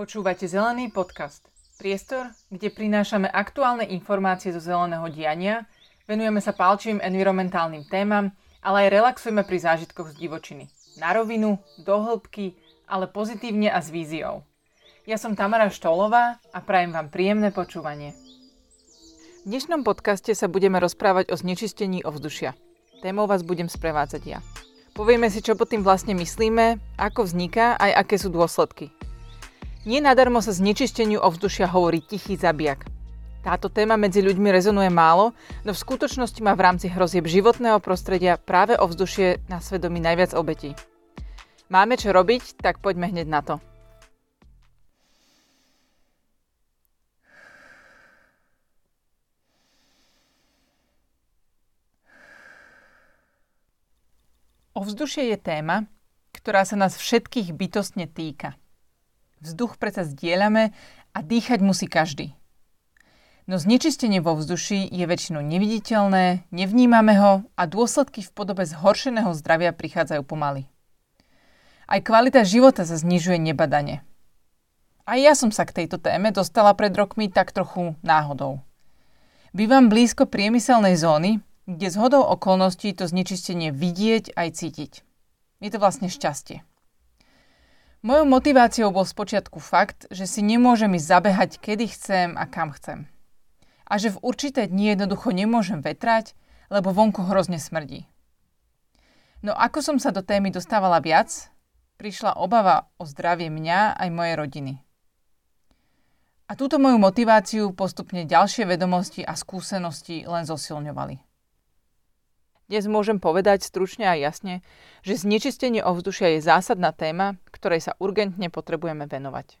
Počúvate Zelený podcast. Priestor, kde prinášame aktuálne informácie zo zeleného diania, venujeme sa palčivým environmentálnym témam, ale aj relaxujeme pri zážitkoch z divočiny. Na rovinu, do hĺbky, ale pozitívne a s víziou. Ja som Tamara Štolová a prajem vám príjemné počúvanie. V dnešnom podcaste sa budeme rozprávať o znečistení ovzdušia. Témou vás budem sprevádzať ja. Povieme si, čo pod tým vlastne myslíme, ako vzniká, aj aké sú dôsledky. Nie nadarmo sa znečisteniu ovzdušia hovorí tichý zabijak. Táto téma medzi ľuďmi rezonuje málo, no v skutočnosti má v rámci hrozieb životného prostredia práve ovzdušie na svedomí najviac obetí. Máme čo robiť, tak poďme hneď na to. Ovzdušie je téma, ktorá sa nás všetkých bytostne týka. Vzduch predsa zdieľame a dýchať musí každý. No znečistenie vo vzduši je väčšinou neviditeľné, nevnímame ho a dôsledky v podobe zhoršeného zdravia prichádzajú pomaly. Aj kvalita života sa znižuje nebadane. A ja som sa k tejto téme dostala pred rokmi tak trochu náhodou. Bývam blízko priemyselnej zóny, kde z hodou okolností to znečistenie vidieť aj cítiť. Je to vlastne šťastie. Mojou motiváciou bol spočiatku fakt, že si nemôžem ísť zabehať kedy chcem a kam chcem. A že v určité dni jednoducho nemôžem vetrať, lebo vonku hrozne smrdí. No ako som sa do témy dostávala viac, prišla obava o zdravie mňa aj mojej rodiny. A túto moju motiváciu postupne ďalšie vedomosti a skúsenosti len zosilňovali. Dnes môžem povedať stručne a jasne, že znečistenie ovzdušia je zásadná téma, ktorej sa urgentne potrebujeme venovať.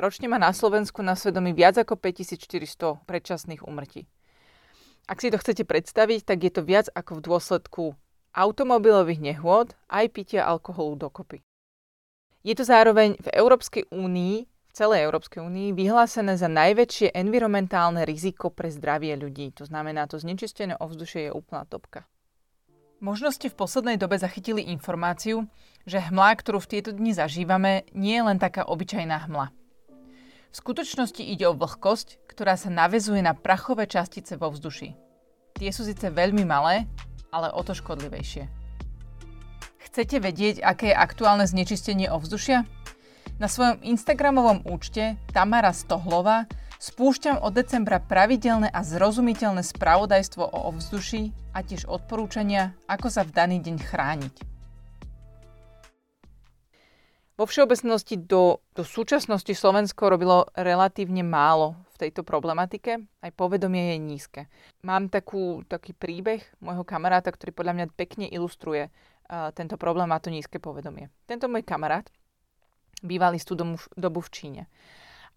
Ročne má na Slovensku na svedomí viac ako 5400 predčasných umrtí. Ak si to chcete predstaviť, tak je to viac ako v dôsledku automobilových nehôd aj pitia alkoholu dokopy. Je to zároveň v Európskej únii celej Európskej únii vyhlásené za najväčšie environmentálne riziko pre zdravie ľudí. To znamená, to znečistené ovzdušie je úplná topka. Možno ste v poslednej dobe zachytili informáciu, že hmla, ktorú v tieto dni zažívame, nie je len taká obyčajná hmla. V skutočnosti ide o vlhkosť, ktorá sa navezuje na prachové častice vo vzduši. Tie sú síce veľmi malé, ale o to škodlivejšie. Chcete vedieť, aké je aktuálne znečistenie ovzdušia? Na svojom Instagramovom účte Tamara Stohlova spúšťam od decembra pravidelné a zrozumiteľné spravodajstvo o ovzduší a tiež odporúčania, ako sa v daný deň chrániť. Vo všeobecnosti do, do súčasnosti Slovensko robilo relatívne málo v tejto problematike, aj povedomie je nízke. Mám takú, taký príbeh môjho kamaráta, ktorý podľa mňa pekne ilustruje uh, tento problém a to nízke povedomie. Tento môj kamarát bývali tú dobu v Číne.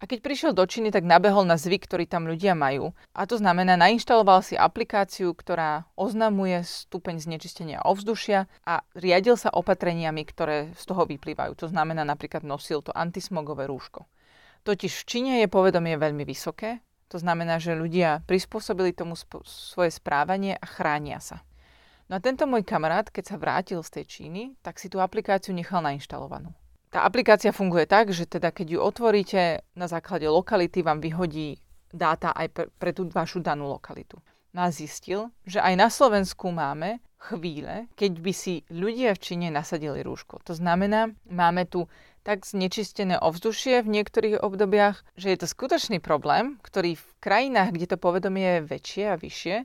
A keď prišiel do Číny, tak nabehol na zvyk, ktorý tam ľudia majú. A to znamená, nainštaloval si aplikáciu, ktorá oznamuje stupeň znečistenia ovzdušia a riadil sa opatreniami, ktoré z toho vyplývajú. To znamená, napríklad nosil to antismogové rúško. Totiž v Číne je povedomie veľmi vysoké, to znamená, že ľudia prispôsobili tomu sp- svoje správanie a chránia sa. No a tento môj kamarát, keď sa vrátil z tej Číny, tak si tú aplikáciu nechal nainštalovanú. Tá aplikácia funguje tak, že teda keď ju otvoríte, na základe lokality vám vyhodí dáta aj pre, pre tú vašu danú lokalitu. No a zistil, že aj na Slovensku máme chvíle, keď by si ľudia v Číne nasadili rúško. To znamená, máme tu tak znečistené ovzdušie v niektorých obdobiach, že je to skutočný problém, ktorý v krajinách, kde to povedomie je väčšie a vyššie,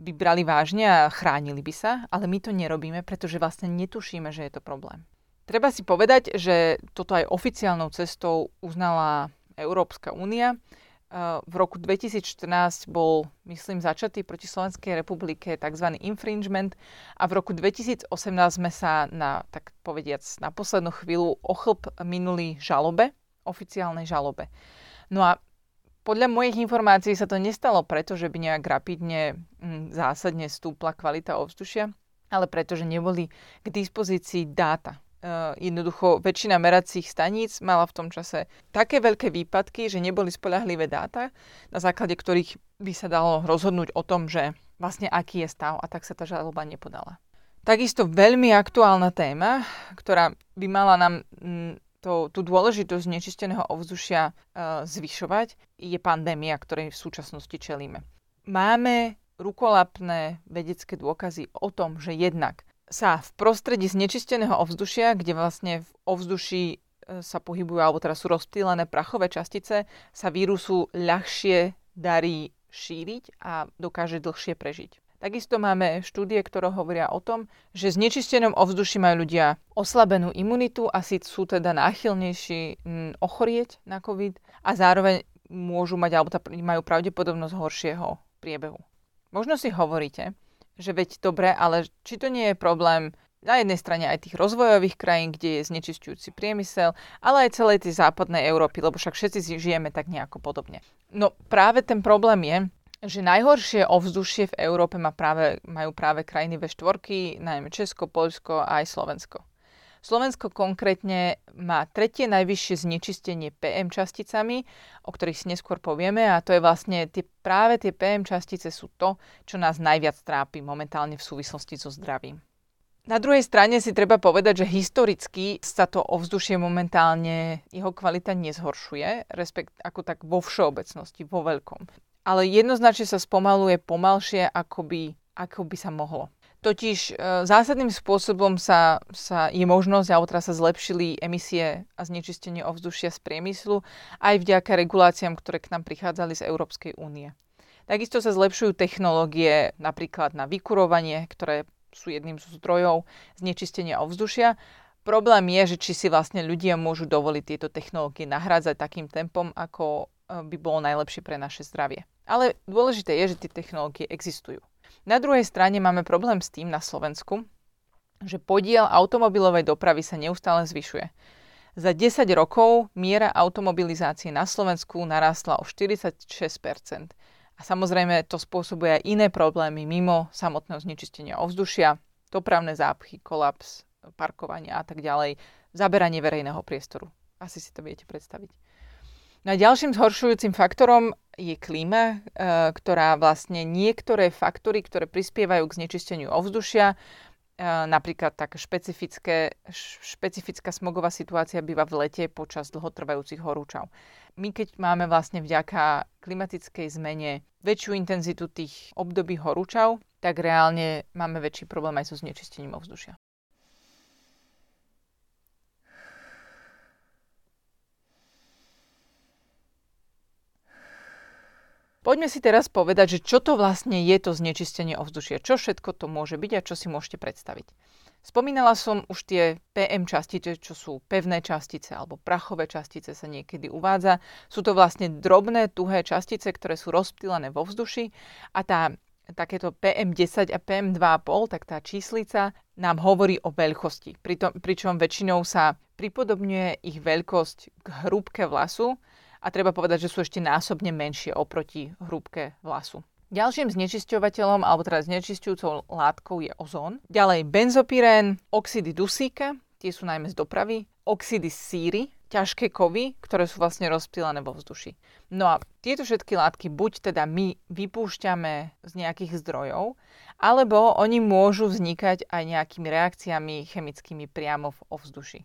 by brali vážne a chránili by sa, ale my to nerobíme, pretože vlastne netušíme, že je to problém. Treba si povedať, že toto aj oficiálnou cestou uznala Európska únia. V roku 2014 bol, myslím, začatý proti Slovenskej republike tzv. infringement a v roku 2018 sme sa na, tak povediac, na poslednú chvíľu ochlb minuli žalobe, oficiálnej žalobe. No a podľa mojich informácií sa to nestalo preto, že by nejak rapidne m, zásadne stúpla kvalita ovzdušia, ale preto, že neboli k dispozícii dáta Uh, jednoducho väčšina meracích staníc mala v tom čase také veľké výpadky, že neboli spolahlivé dáta, na základe ktorých by sa dalo rozhodnúť o tom, že vlastne aký je stav a tak sa tá žaloba nepodala. Takisto veľmi aktuálna téma, ktorá by mala nám m, to, tú dôležitosť znečisteného ovzdušia uh, zvyšovať, je pandémia, ktorej v súčasnosti čelíme. Máme rukolapné vedecké dôkazy o tom, že jednak sa v prostredí znečisteného ovzdušia, kde vlastne v ovzduší e, sa pohybujú, alebo teraz sú rozptýlené prachové častice, sa vírusu ľahšie darí šíriť a dokáže dlhšie prežiť. Takisto máme štúdie, ktoré hovoria o tom, že v znečistenom ovzduši majú ľudia oslabenú imunitu a si sú teda náchylnejší ochorieť na COVID a zároveň môžu mať alebo majú pravdepodobnosť horšieho priebehu. Možno si hovoríte, že veď dobre, ale či to nie je problém na jednej strane aj tých rozvojových krajín, kde je znečistujúci priemysel, ale aj celej tej západnej Európy, lebo však všetci žijeme tak nejako podobne. No práve ten problém je, že najhoršie ovzdušie v Európe má práve, majú práve krajiny V4, najmä Česko, Poľsko a aj Slovensko. Slovensko konkrétne má tretie najvyššie znečistenie PM časticami, o ktorých si neskôr povieme a to je vlastne tie, práve tie PM častice sú to, čo nás najviac trápi momentálne v súvislosti so zdravím. Na druhej strane si treba povedať, že historicky sa to ovzdušie momentálne, jeho kvalita nezhoršuje, respekt ako tak vo všeobecnosti, vo veľkom ale jednoznačne sa spomaluje pomalšie, ako by, ako by sa mohlo. Totiž e, zásadným spôsobom sa, sa je možnosť, alebo teraz sa zlepšili emisie a znečistenie ovzdušia z priemyslu, aj vďaka reguláciám, ktoré k nám prichádzali z Európskej únie. Takisto sa zlepšujú technológie napríklad na vykurovanie, ktoré sú jedným zo zdrojov znečistenia ovzdušia. Problém je, že či si vlastne ľudia môžu dovoliť tieto technológie nahrádzať takým tempom, ako E, by bolo najlepšie pre naše zdravie. Ale dôležité je, že tie technológie existujú. Na druhej strane máme problém s tým na Slovensku, že podiel automobilovej dopravy sa neustále zvyšuje. Za 10 rokov miera automobilizácie na Slovensku narastla o 46% A samozrejme to spôsobuje aj iné problémy mimo samotného znečistenia ovzdušia, dopravné zápchy, kolaps, parkovania a tak ďalej, zaberanie verejného priestoru. Asi si to viete predstaviť. No a ďalším zhoršujúcim faktorom je klíma, e, ktorá vlastne niektoré faktory, ktoré prispievajú k znečisteniu ovzdušia, e, napríklad tak špecifické, špecifická smogová situácia býva v lete počas dlhotrvajúcich horúčav. My keď máme vlastne vďaka klimatickej zmene väčšiu intenzitu tých období horúčav, tak reálne máme väčší problém aj so znečistením ovzdušia. Poďme si teraz povedať, že čo to vlastne je to znečistenie ovzdušia, čo všetko to môže byť a čo si môžete predstaviť. Spomínala som už tie PM častice, čo sú pevné častice alebo prachové častice sa niekedy uvádza. Sú to vlastne drobné, tuhé častice, ktoré sú rozptýlené vo vzduši a tá takéto PM10 a PM2,5, tak tá číslica nám hovorí o veľkosti. Pritom, pričom väčšinou sa pripodobňuje ich veľkosť k hrúbke vlasu, a treba povedať, že sú ešte násobne menšie oproti hrúbke vlasu. Ďalším znečisťovateľom, alebo teda znečisťujúcou látkou je ozón. Ďalej benzopyrén, oxidy dusíka, tie sú najmä z dopravy, oxidy síry, ťažké kovy, ktoré sú vlastne rozptýlené vo vzduši. No a tieto všetky látky buď teda my vypúšťame z nejakých zdrojov, alebo oni môžu vznikať aj nejakými reakciami chemickými priamo v ovzduši.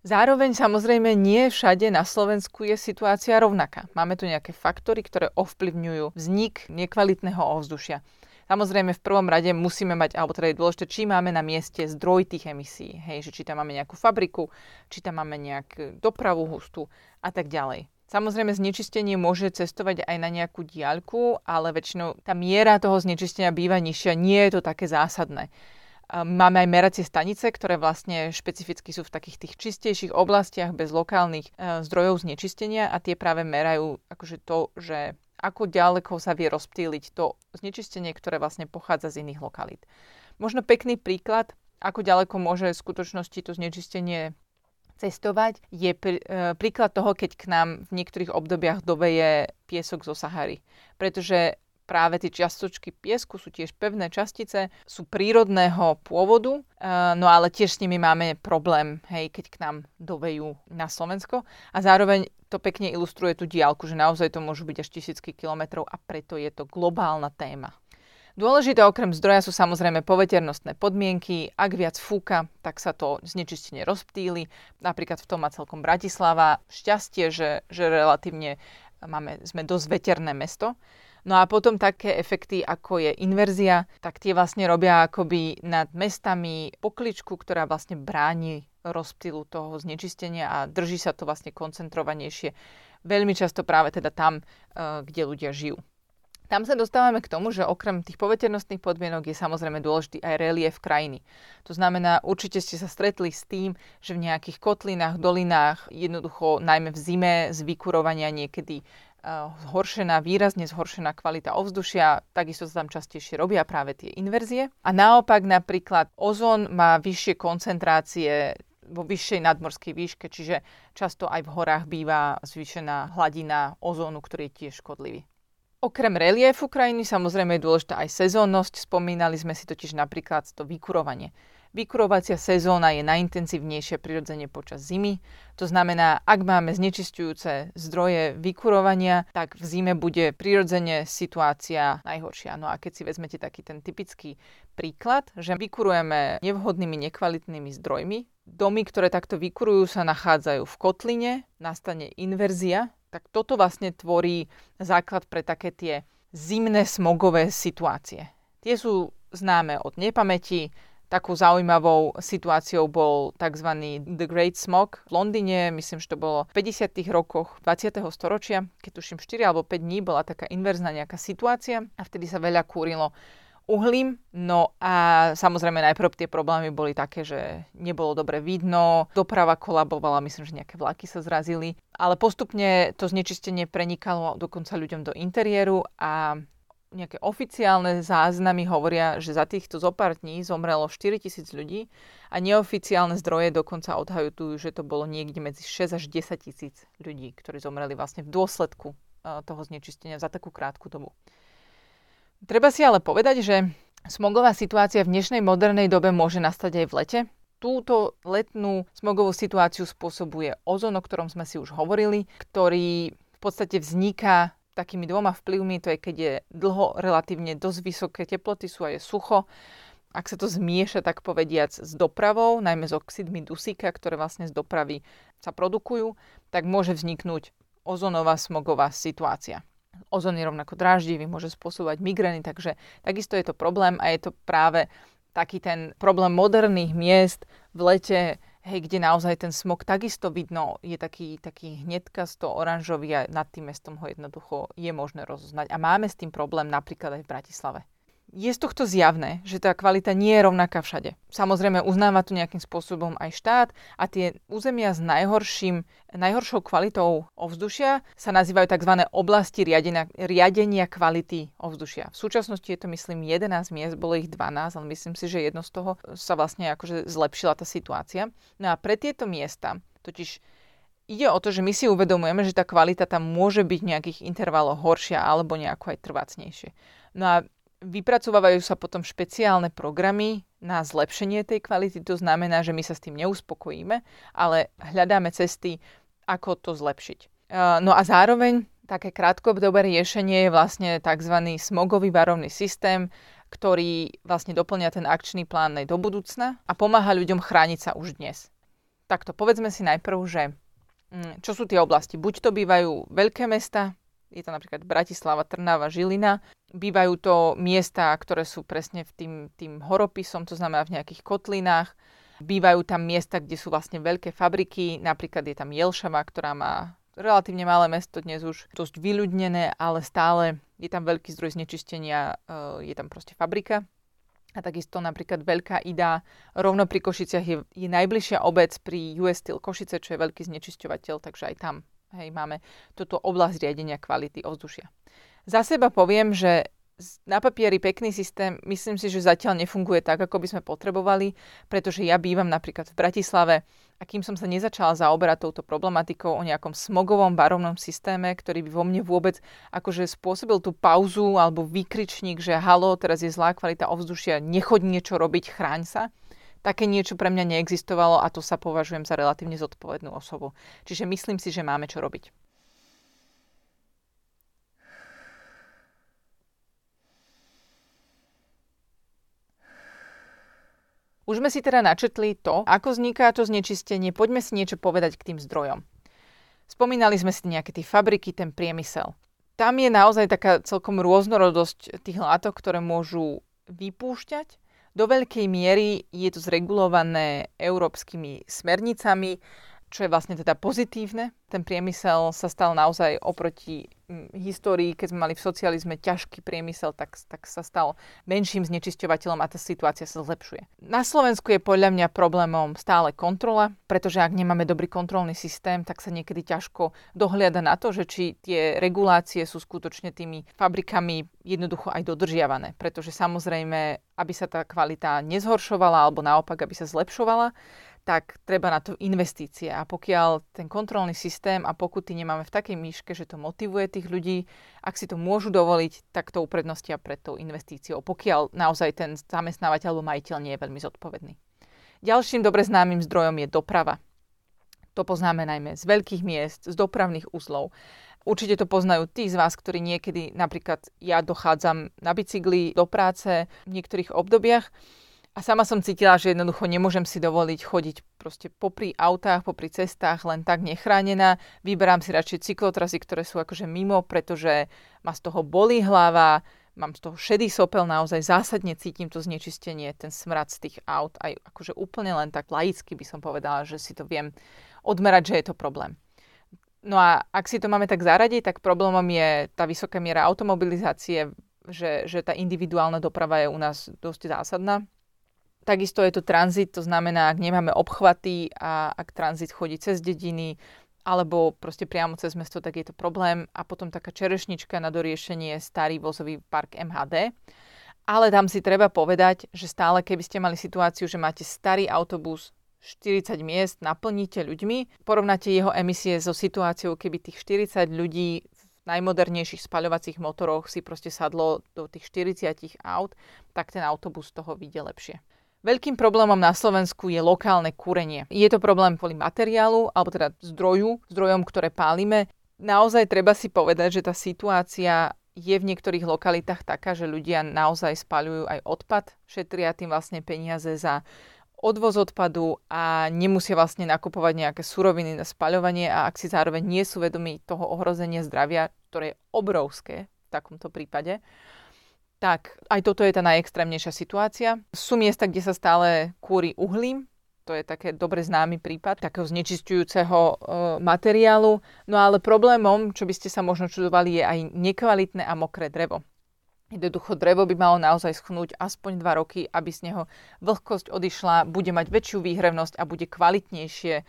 Zároveň samozrejme nie všade na Slovensku je situácia rovnaká. Máme tu nejaké faktory, ktoré ovplyvňujú vznik nekvalitného ovzdušia. Samozrejme v prvom rade musíme mať, alebo teda je dôležité, či máme na mieste zdroj tých emisí. Hej, že či tam máme nejakú fabriku, či tam máme nejakú dopravu hustú a tak ďalej. Samozrejme, znečistenie môže cestovať aj na nejakú diaľku, ale väčšinou tá miera toho znečistenia býva nižšia. Nie je to také zásadné. Máme aj meracie stanice, ktoré vlastne špecificky sú v takých tých čistejších oblastiach bez lokálnych e, zdrojov znečistenia a tie práve merajú akože to, že ako ďaleko sa vie rozptýliť to znečistenie, ktoré vlastne pochádza z iných lokalít. Možno pekný príklad, ako ďaleko môže v skutočnosti to znečistenie cestovať, je pr- e, príklad toho, keď k nám v niektorých obdobiach doveje piesok zo Sahary. Pretože práve tie čiastočky piesku sú tiež pevné častice, sú prírodného pôvodu, eh, no ale tiež s nimi máme problém, hej, keď k nám dovejú na Slovensko. A zároveň to pekne ilustruje tú diálku, že naozaj to môžu byť až tisícky kilometrov a preto je to globálna téma. Dôležité okrem zdroja sú samozrejme poveternostné podmienky. Ak viac fúka, tak sa to znečistenie rozptýli. Napríklad v tom má celkom Bratislava šťastie, že, že relatívne máme, sme dosť veterné mesto. No a potom také efekty, ako je inverzia, tak tie vlastne robia akoby nad mestami pokličku, ktorá vlastne bráni rozptýlu toho znečistenia a drží sa to vlastne koncentrovanejšie. Veľmi často práve teda tam, eh, kde ľudia žijú. Tam sa dostávame k tomu, že okrem tých poveternostných podmienok je samozrejme dôležitý aj relief krajiny. To znamená, určite ste sa stretli s tým, že v nejakých kotlinách, dolinách, jednoducho najmä v zime z vykurovania niekedy zhoršená, výrazne zhoršená kvalita ovzdušia, takisto sa tam častejšie robia práve tie inverzie. A naopak napríklad ozón má vyššie koncentrácie vo vyššej nadmorskej výške, čiže často aj v horách býva zvýšená hladina ozónu, ktorý je tiež škodlivý. Okrem reliefu krajiny samozrejme je dôležitá aj sezónnosť. Spomínali sme si totiž napríklad to vykurovanie. Vykurovacia sezóna je najintenzívnejšia prirodzene počas zimy. To znamená, ak máme znečistujúce zdroje vykurovania, tak v zime bude prirodzene situácia najhoršia. No a keď si vezmete taký ten typický príklad, že vykurujeme nevhodnými, nekvalitnými zdrojmi, domy, ktoré takto vykurujú, sa nachádzajú v kotline, nastane inverzia tak toto vlastne tvorí základ pre také tie zimné smogové situácie. Tie sú známe od nepamäti. Takou zaujímavou situáciou bol tzv. The Great Smog v Londýne, myslím, že to bolo v 50. rokoch 20. storočia, keď tuším 4 alebo 5 dní bola taká inverzná nejaká situácia a vtedy sa veľa kúrilo uhlím. No a samozrejme najprv tie problémy boli také, že nebolo dobre vidno, doprava kolabovala, myslím, že nejaké vlaky sa zrazili, ale postupne to znečistenie prenikalo dokonca ľuďom do interiéru a nejaké oficiálne záznamy hovoria, že za týchto zopár dní zomrelo 4 tisíc ľudí a neoficiálne zdroje dokonca odhajujú, že to bolo niekde medzi 6 až 10 tisíc ľudí, ktorí zomreli vlastne v dôsledku eh, toho znečistenia za takú krátku dobu. Treba si ale povedať, že smogová situácia v dnešnej modernej dobe môže nastať aj v lete. Túto letnú smogovú situáciu spôsobuje ozon, o ktorom sme si už hovorili, ktorý v podstate vzniká takými dvoma vplyvmi, to je keď je dlho relatívne dosť vysoké teploty, sú aj sucho, ak sa to zmieša, tak povediac, s dopravou, najmä s oxidmi dusíka, ktoré vlastne z dopravy sa produkujú, tak môže vzniknúť ozonová smogová situácia. Ozon je rovnako dráždivý, môže spôsobovať migrény, takže takisto je to problém a je to práve taký ten problém moderných miest v lete, hej, kde naozaj ten smog takisto vidno, je taký, taký hnedkasto oranžový a nad tým mestom ho jednoducho je možné rozoznať. A máme s tým problém napríklad aj v Bratislave je z tohto zjavné, že tá kvalita nie je rovnaká všade. Samozrejme uznáva tu nejakým spôsobom aj štát a tie územia s najhorším, najhoršou kvalitou ovzdušia sa nazývajú tzv. oblasti riadenia, riadenia kvality ovzdušia. V súčasnosti je to myslím 11 miest, bolo ich 12, ale myslím si, že jedno z toho sa vlastne akože zlepšila tá situácia. No a pre tieto miesta totiž ide o to, že my si uvedomujeme, že tá kvalita tam môže byť v nejakých intervaloch horšia alebo nejako aj trvácnejšie. No a Vypracovávajú sa potom špeciálne programy na zlepšenie tej kvality. To znamená, že my sa s tým neuspokojíme, ale hľadáme cesty, ako to zlepšiť. No a zároveň také krátkodobé riešenie je vlastne tzv. smogový varovný systém, ktorý vlastne doplňa ten akčný plán aj do budúcna a pomáha ľuďom chrániť sa už dnes. Takto povedzme si najprv, že mm, čo sú tie oblasti. Buď to bývajú veľké mesta, je to napríklad Bratislava, Trnava, Žilina. Bývajú to miesta, ktoré sú presne v tým, tým horopisom, to znamená v nejakých kotlinách. Bývajú tam miesta, kde sú vlastne veľké fabriky, napríklad je tam Jelšava, ktorá má relatívne malé mesto, dnes už dosť vyľudnené, ale stále je tam veľký zdroj znečistenia, eh, je tam proste fabrika. A takisto napríklad Veľká Ida, rovno pri Košiciach je, je najbližšia obec pri US Steel Košice, čo je veľký znečisťovateľ, takže aj tam Hej, máme túto oblasť riadenia kvality ovzdušia. Za seba poviem, že na papieri pekný systém, myslím si, že zatiaľ nefunguje tak, ako by sme potrebovali, pretože ja bývam napríklad v Bratislave a kým som sa nezačala zaoberať touto problematikou o nejakom smogovom barovnom systéme, ktorý by vo mne vôbec akože spôsobil tú pauzu alebo výkričník, že halo, teraz je zlá kvalita ovzdušia, nechoď niečo robiť, chráň sa, Také niečo pre mňa neexistovalo a to sa považujem za relatívne zodpovednú osobu. Čiže myslím si, že máme čo robiť. Už sme si teda načetli to, ako vzniká to znečistenie, poďme si niečo povedať k tým zdrojom. Spomínali sme si nejaké tie fabriky, ten priemysel. Tam je naozaj taká celkom rôznorodosť tých látok, ktoré môžu vypúšťať do veľkej miery je to zregulované európskymi smernicami, čo je vlastne teda pozitívne. Ten priemysel sa stal naozaj oproti histórii, keď sme mali v socializme ťažký priemysel, tak, tak sa stal menším znečisťovateľom a tá situácia sa zlepšuje. Na Slovensku je podľa mňa problémom stále kontrola, pretože ak nemáme dobrý kontrolný systém, tak sa niekedy ťažko dohliada na to, že či tie regulácie sú skutočne tými fabrikami jednoducho aj dodržiavané. Pretože samozrejme, aby sa tá kvalita nezhoršovala alebo naopak, aby sa zlepšovala, tak treba na to investície. A pokiaľ ten kontrolný systém a pokuty nemáme v takej míške, že to motivuje tých ľudí, ak si to môžu dovoliť, tak to uprednostia pred tou investíciou, pokiaľ naozaj ten zamestnávateľ alebo majiteľ nie je veľmi zodpovedný. Ďalším dobre známym zdrojom je doprava. To poznáme najmä z veľkých miest, z dopravných uzlov. Určite to poznajú tí z vás, ktorí niekedy, napríklad ja dochádzam na bicykli do práce v niektorých obdobiach a sama som cítila, že jednoducho nemôžem si dovoliť chodiť proste popri autách, popri cestách, len tak nechránená. Vyberám si radšej cyklotrasy, ktoré sú akože mimo, pretože ma z toho bolí hlava, mám z toho šedý sopel, naozaj zásadne cítim to znečistenie, ten smrad z tých aut, aj akože úplne len tak laicky by som povedala, že si to viem odmerať, že je to problém. No a ak si to máme tak zaradiť, tak problémom je tá vysoká miera automobilizácie, že, že tá individuálna doprava je u nás dosť zásadná Takisto je to tranzit, to znamená, ak nemáme obchvaty a ak tranzit chodí cez dediny alebo proste priamo cez mesto, tak je to problém. A potom taká čerešnička na doriešenie starý vozový park MHD. Ale tam si treba povedať, že stále keby ste mali situáciu, že máte starý autobus, 40 miest, naplníte ľuďmi, porovnáte jeho emisie so situáciou, keby tých 40 ľudí v najmodernejších spaľovacích motoroch si proste sadlo do tých 40 aut, tak ten autobus toho vyjde lepšie. Veľkým problémom na Slovensku je lokálne kúrenie. Je to problém kvôli materiálu, alebo teda zdroju, zdrojom, ktoré pálime. Naozaj treba si povedať, že tá situácia je v niektorých lokalitách taká, že ľudia naozaj spaľujú aj odpad, šetria tým vlastne peniaze za odvoz odpadu a nemusia vlastne nakupovať nejaké suroviny na spaľovanie a ak si zároveň nie sú vedomí toho ohrozenia zdravia, ktoré je obrovské v takomto prípade, tak aj toto je tá najextrémnejšia situácia. Sú miesta, kde sa stále kúri uhlím, to je také dobre známy prípad takého znečistujúceho e, materiálu. No ale problémom, čo by ste sa možno čudovali, je aj nekvalitné a mokré drevo. Jednoducho drevo by malo naozaj schnúť aspoň 2 roky, aby z neho vlhkosť odišla, bude mať väčšiu výhrevnosť a bude kvalitnejšie, e,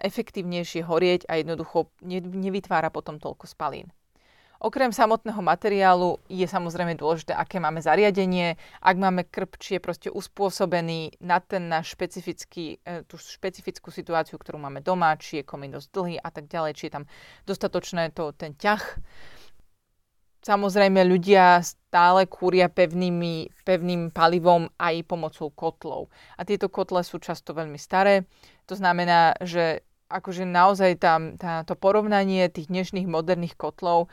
efektívnejšie horieť a jednoducho ne, nevytvára potom toľko spalín. Okrem samotného materiálu je samozrejme dôležité, aké máme zariadenie. Ak máme krp, či je proste uspôsobený na ten náš špecifický, e, tú špecifickú situáciu, ktorú máme doma, či je komín dosť dlhý a tak ďalej, či je tam dostatočné to, ten ťah. Samozrejme, ľudia stále kúria pevnými, pevným palivom aj pomocou kotlov. A tieto kotle sú často veľmi staré. To znamená, že akože naozaj tam to porovnanie tých dnešných moderných kotlov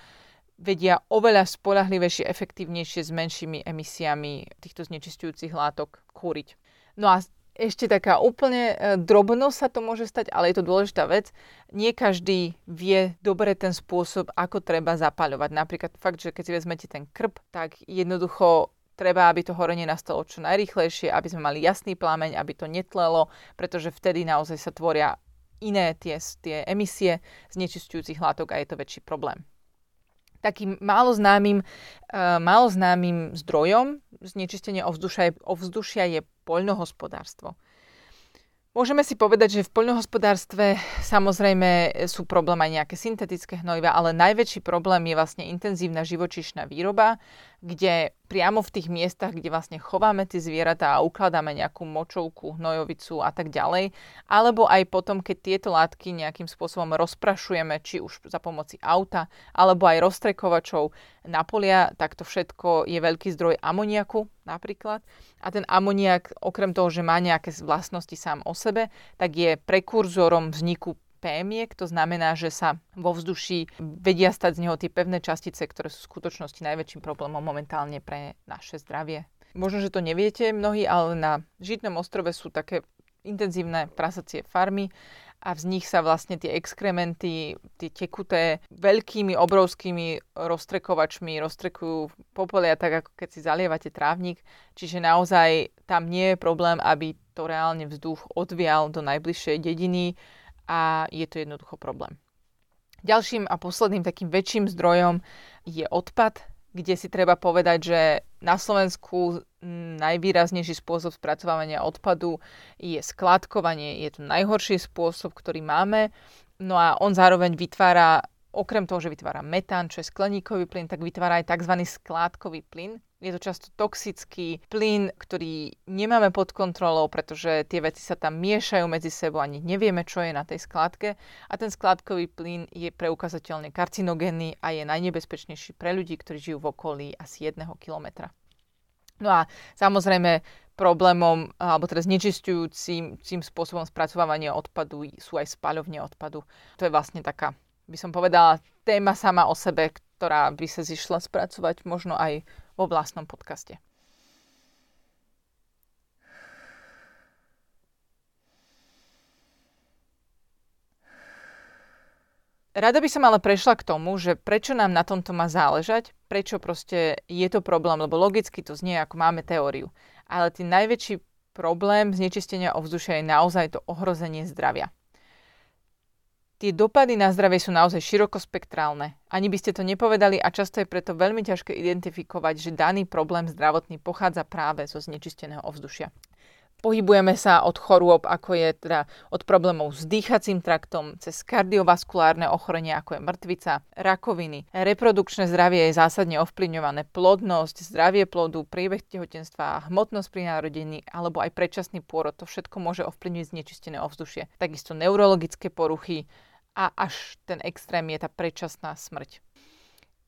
vedia oveľa spolahlivejšie, efektívnejšie s menšími emisiami týchto znečistujúcich látok kúriť. No a ešte taká úplne e, drobno sa to môže stať, ale je to dôležitá vec. Nie každý vie dobre ten spôsob, ako treba zapaľovať. Napríklad fakt, že keď si vezmete ten krp, tak jednoducho treba, aby to horenie nastalo čo najrýchlejšie, aby sme mali jasný plameň, aby to netlelo, pretože vtedy naozaj sa tvoria iné tie, tie emisie znečistujúcich látok a je to väčší problém takým málo známym, uh, málo známym zdrojom znečistenia ovzdušia je, ovzdušia je poľnohospodárstvo. Môžeme si povedať, že v poľnohospodárstve samozrejme sú problém aj nejaké syntetické hnojiva, ale najväčší problém je vlastne intenzívna živočíšna výroba, kde priamo v tých miestach, kde vlastne chováme tie zvieratá a ukladáme nejakú močovku, hnojovicu a tak ďalej, alebo aj potom, keď tieto látky nejakým spôsobom rozprašujeme, či už za pomoci auta, alebo aj roztrekovačov na polia, tak to všetko je veľký zdroj amoniaku napríklad. A ten amoniak, okrem toho, že má nejaké vlastnosti sám o sebe, tak je prekurzorom vzniku pémiek, to znamená, že sa vo vzduší vedia stať z neho tie pevné častice, ktoré sú v skutočnosti najväčším problémom momentálne pre naše zdravie. Možno, že to neviete mnohí, ale na Žitnom ostrove sú také intenzívne prasacie farmy a z nich sa vlastne tie exkrementy, tie tekuté, veľkými, obrovskými roztrekovačmi roztrekujú popolia, tak ako keď si zalievate trávnik. Čiže naozaj tam nie je problém, aby to reálne vzduch odvial do najbližšej dediny a je to jednoducho problém. Ďalším a posledným takým väčším zdrojom je odpad, kde si treba povedať, že na Slovensku najvýraznejší spôsob spracovania odpadu je skladkovanie. Je to najhorší spôsob, ktorý máme. No a on zároveň vytvára, okrem toho, že vytvára metán, čo je skleníkový plyn, tak vytvára aj tzv. skládkový plyn. Je to často toxický plyn, ktorý nemáme pod kontrolou, pretože tie veci sa tam miešajú medzi sebou, ani nevieme, čo je na tej skládke. A ten skládkový plyn je preukazateľne karcinogénny a je najnebezpečnejší pre ľudí, ktorí žijú v okolí asi jedného kilometra. No a samozrejme problémom, alebo teda znečistujúcim tým spôsobom spracovávania odpadu sú aj spaľovne odpadu. To je vlastne taká, by som povedala, téma sama o sebe, ktorá by sa zišla spracovať možno aj vo vlastnom podcaste. Rada by som ale prešla k tomu, že prečo nám na tomto má záležať, prečo proste je to problém, lebo logicky to znie, ako máme teóriu. Ale ten najväčší problém znečistenia ovzdušia je naozaj to ohrozenie zdravia. Tie dopady na zdravie sú naozaj širokospektrálne. Ani by ste to nepovedali a často je preto veľmi ťažké identifikovať, že daný problém zdravotný pochádza práve zo znečisteného ovzdušia. Pohybujeme sa od chorôb, ako je teda od problémov s dýchacím traktom, cez kardiovaskulárne ochorenia, ako je mŕtvica, rakoviny. Reprodukčné zdravie je zásadne ovplyvňované plodnosť, zdravie plodu, priebeh tehotenstva, hmotnosť pri narodení alebo aj predčasný pôrod. To všetko môže ovplyvniť znečistené ovzdušie. Takisto neurologické poruchy a až ten extrém je tá predčasná smrť.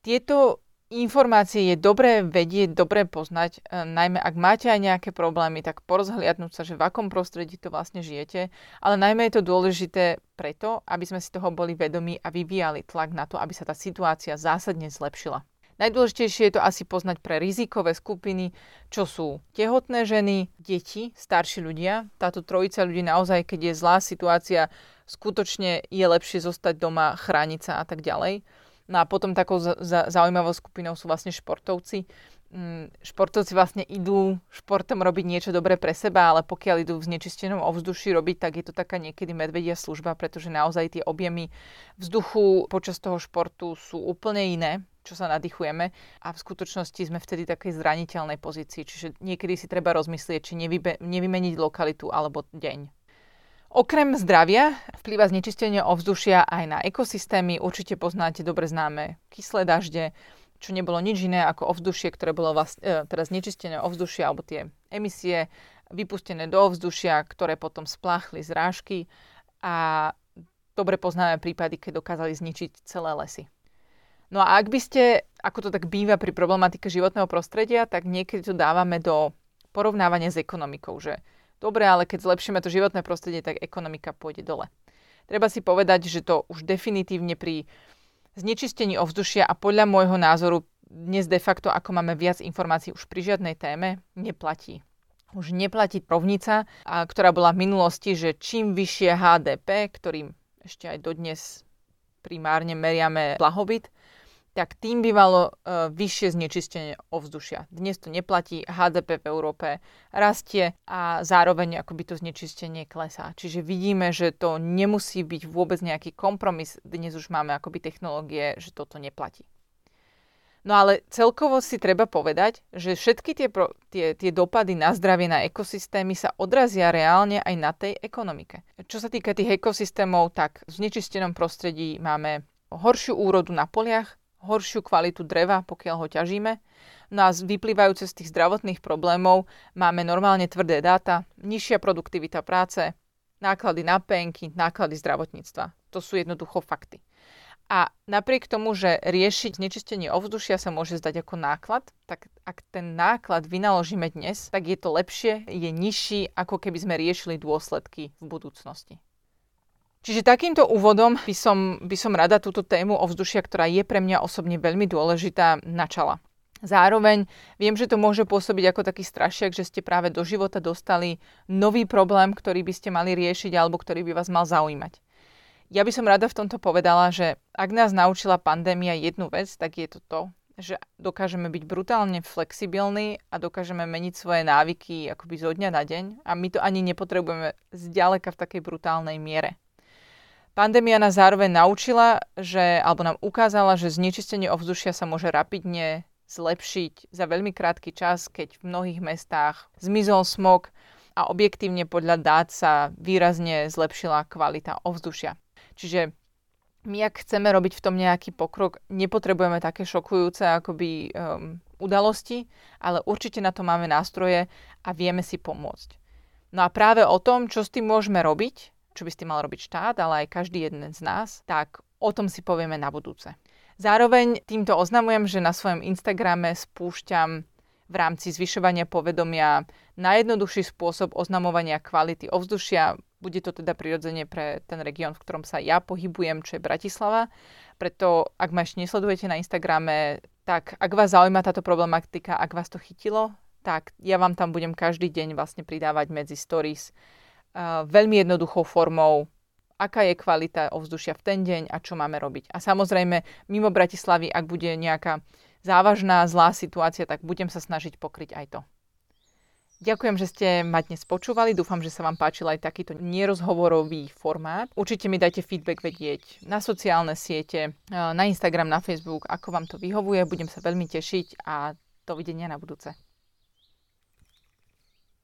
Tieto informácie je dobré vedieť, dobré poznať, e, najmä ak máte aj nejaké problémy, tak porozhliadnúť sa, že v akom prostredí to vlastne žijete, ale najmä je to dôležité preto, aby sme si toho boli vedomí a vyvíjali tlak na to, aby sa tá situácia zásadne zlepšila. Najdôležitejšie je to asi poznať pre rizikové skupiny, čo sú tehotné ženy, deti, starší ľudia. Táto trojica ľudí naozaj, keď je zlá situácia, skutočne je lepšie zostať doma, chrániť sa a tak ďalej. No a potom takou zaujímavou skupinou sú vlastne športovci. Mm, športovci vlastne idú športom robiť niečo dobré pre seba, ale pokiaľ idú v znečistenom ovzduši robiť, tak je to taká niekedy medvedia služba, pretože naozaj tie objemy vzduchu počas toho športu sú úplne iné, čo sa nadýchujeme a v skutočnosti sme vtedy takej zraniteľnej pozícii, čiže niekedy si treba rozmyslieť, či nevybe, nevymeniť lokalitu alebo deň. Okrem zdravia vplyva znečistenie ovzdušia aj na ekosystémy. Určite poznáte dobre známe kyslé dažde, čo nebolo nič iné ako ovzdušie, ktoré bolo vlast, e, teda znečistené ovzdušia alebo tie emisie vypustené do ovzdušia, ktoré potom spláchli z rážky a dobre poznáme prípady, keď dokázali zničiť celé lesy. No a ak by ste, ako to tak býva pri problematike životného prostredia, tak niekedy to dávame do porovnávania s ekonomikou, že Dobre, ale keď zlepšíme to životné prostredie, tak ekonomika pôjde dole. Treba si povedať, že to už definitívne pri znečistení ovzdušia a podľa môjho názoru dnes de facto, ako máme viac informácií už pri žiadnej téme, neplatí. Už neplatí rovnica, ktorá bola v minulosti, že čím vyššie HDP, ktorým ešte aj dodnes primárne meriame blahobyt, tak tým bývalo uh, vyššie znečistenie ovzdušia. Dnes to neplatí, HDP v Európe rastie a zároveň akoby to znečistenie klesá. Čiže vidíme, že to nemusí byť vôbec nejaký kompromis. Dnes už máme akoby technológie, že toto neplatí. No ale celkovo si treba povedať, že všetky tie, pro, tie, tie dopady na zdravie, na ekosystémy sa odrazia reálne aj na tej ekonomike. Čo sa týka tých ekosystémov, tak v znečistenom prostredí máme horšiu úrodu na poliach, horšiu kvalitu dreva, pokiaľ ho ťažíme. No a vyplývajúce z tých zdravotných problémov máme normálne tvrdé dáta, nižšia produktivita práce, náklady na penky, náklady zdravotníctva. To sú jednoducho fakty. A napriek tomu, že riešiť znečistenie ovzdušia sa môže zdať ako náklad, tak ak ten náklad vynaložíme dnes, tak je to lepšie, je nižší, ako keby sme riešili dôsledky v budúcnosti. Čiže takýmto úvodom by som, by som rada túto tému ovzdušia, ktorá je pre mňa osobne veľmi dôležitá, načala. Zároveň viem, že to môže pôsobiť ako taký strašiak, že ste práve do života dostali nový problém, ktorý by ste mali riešiť alebo ktorý by vás mal zaujímať. Ja by som rada v tomto povedala, že ak nás naučila pandémia jednu vec, tak je to to, že dokážeme byť brutálne flexibilní a dokážeme meniť svoje návyky akoby zo dňa na deň a my to ani nepotrebujeme zďaleka v takej brutálnej miere. Pandémia nás zároveň naučila, že, alebo nám ukázala, že znečistenie ovzdušia sa môže rapidne zlepšiť za veľmi krátky čas, keď v mnohých mestách zmizol smog a objektívne podľa dát sa výrazne zlepšila kvalita ovzdušia. Čiže my, ak chceme robiť v tom nejaký pokrok, nepotrebujeme také šokujúce akoby um, udalosti, ale určite na to máme nástroje a vieme si pomôcť. No a práve o tom, čo s tým môžeme robiť, čo by s tým mal robiť štát, ale aj každý jeden z nás, tak o tom si povieme na budúce. Zároveň týmto oznamujem, že na svojom Instagrame spúšťam v rámci zvyšovania povedomia najjednoduchší spôsob oznamovania kvality ovzdušia. Bude to teda prirodzene pre ten región, v ktorom sa ja pohybujem, čo je Bratislava. Preto, ak ma ešte nesledujete na Instagrame, tak ak vás zaujíma táto problematika, ak vás to chytilo, tak ja vám tam budem každý deň vlastne pridávať medzi stories veľmi jednoduchou formou aká je kvalita ovzdušia v ten deň a čo máme robiť. A samozrejme, mimo Bratislavy, ak bude nejaká závažná, zlá situácia, tak budem sa snažiť pokryť aj to. Ďakujem, že ste ma dnes počúvali. Dúfam, že sa vám páčil aj takýto nerozhovorový formát. Určite mi dajte feedback vedieť na sociálne siete, na Instagram, na Facebook, ako vám to vyhovuje. Budem sa veľmi tešiť a dovidenia na budúce.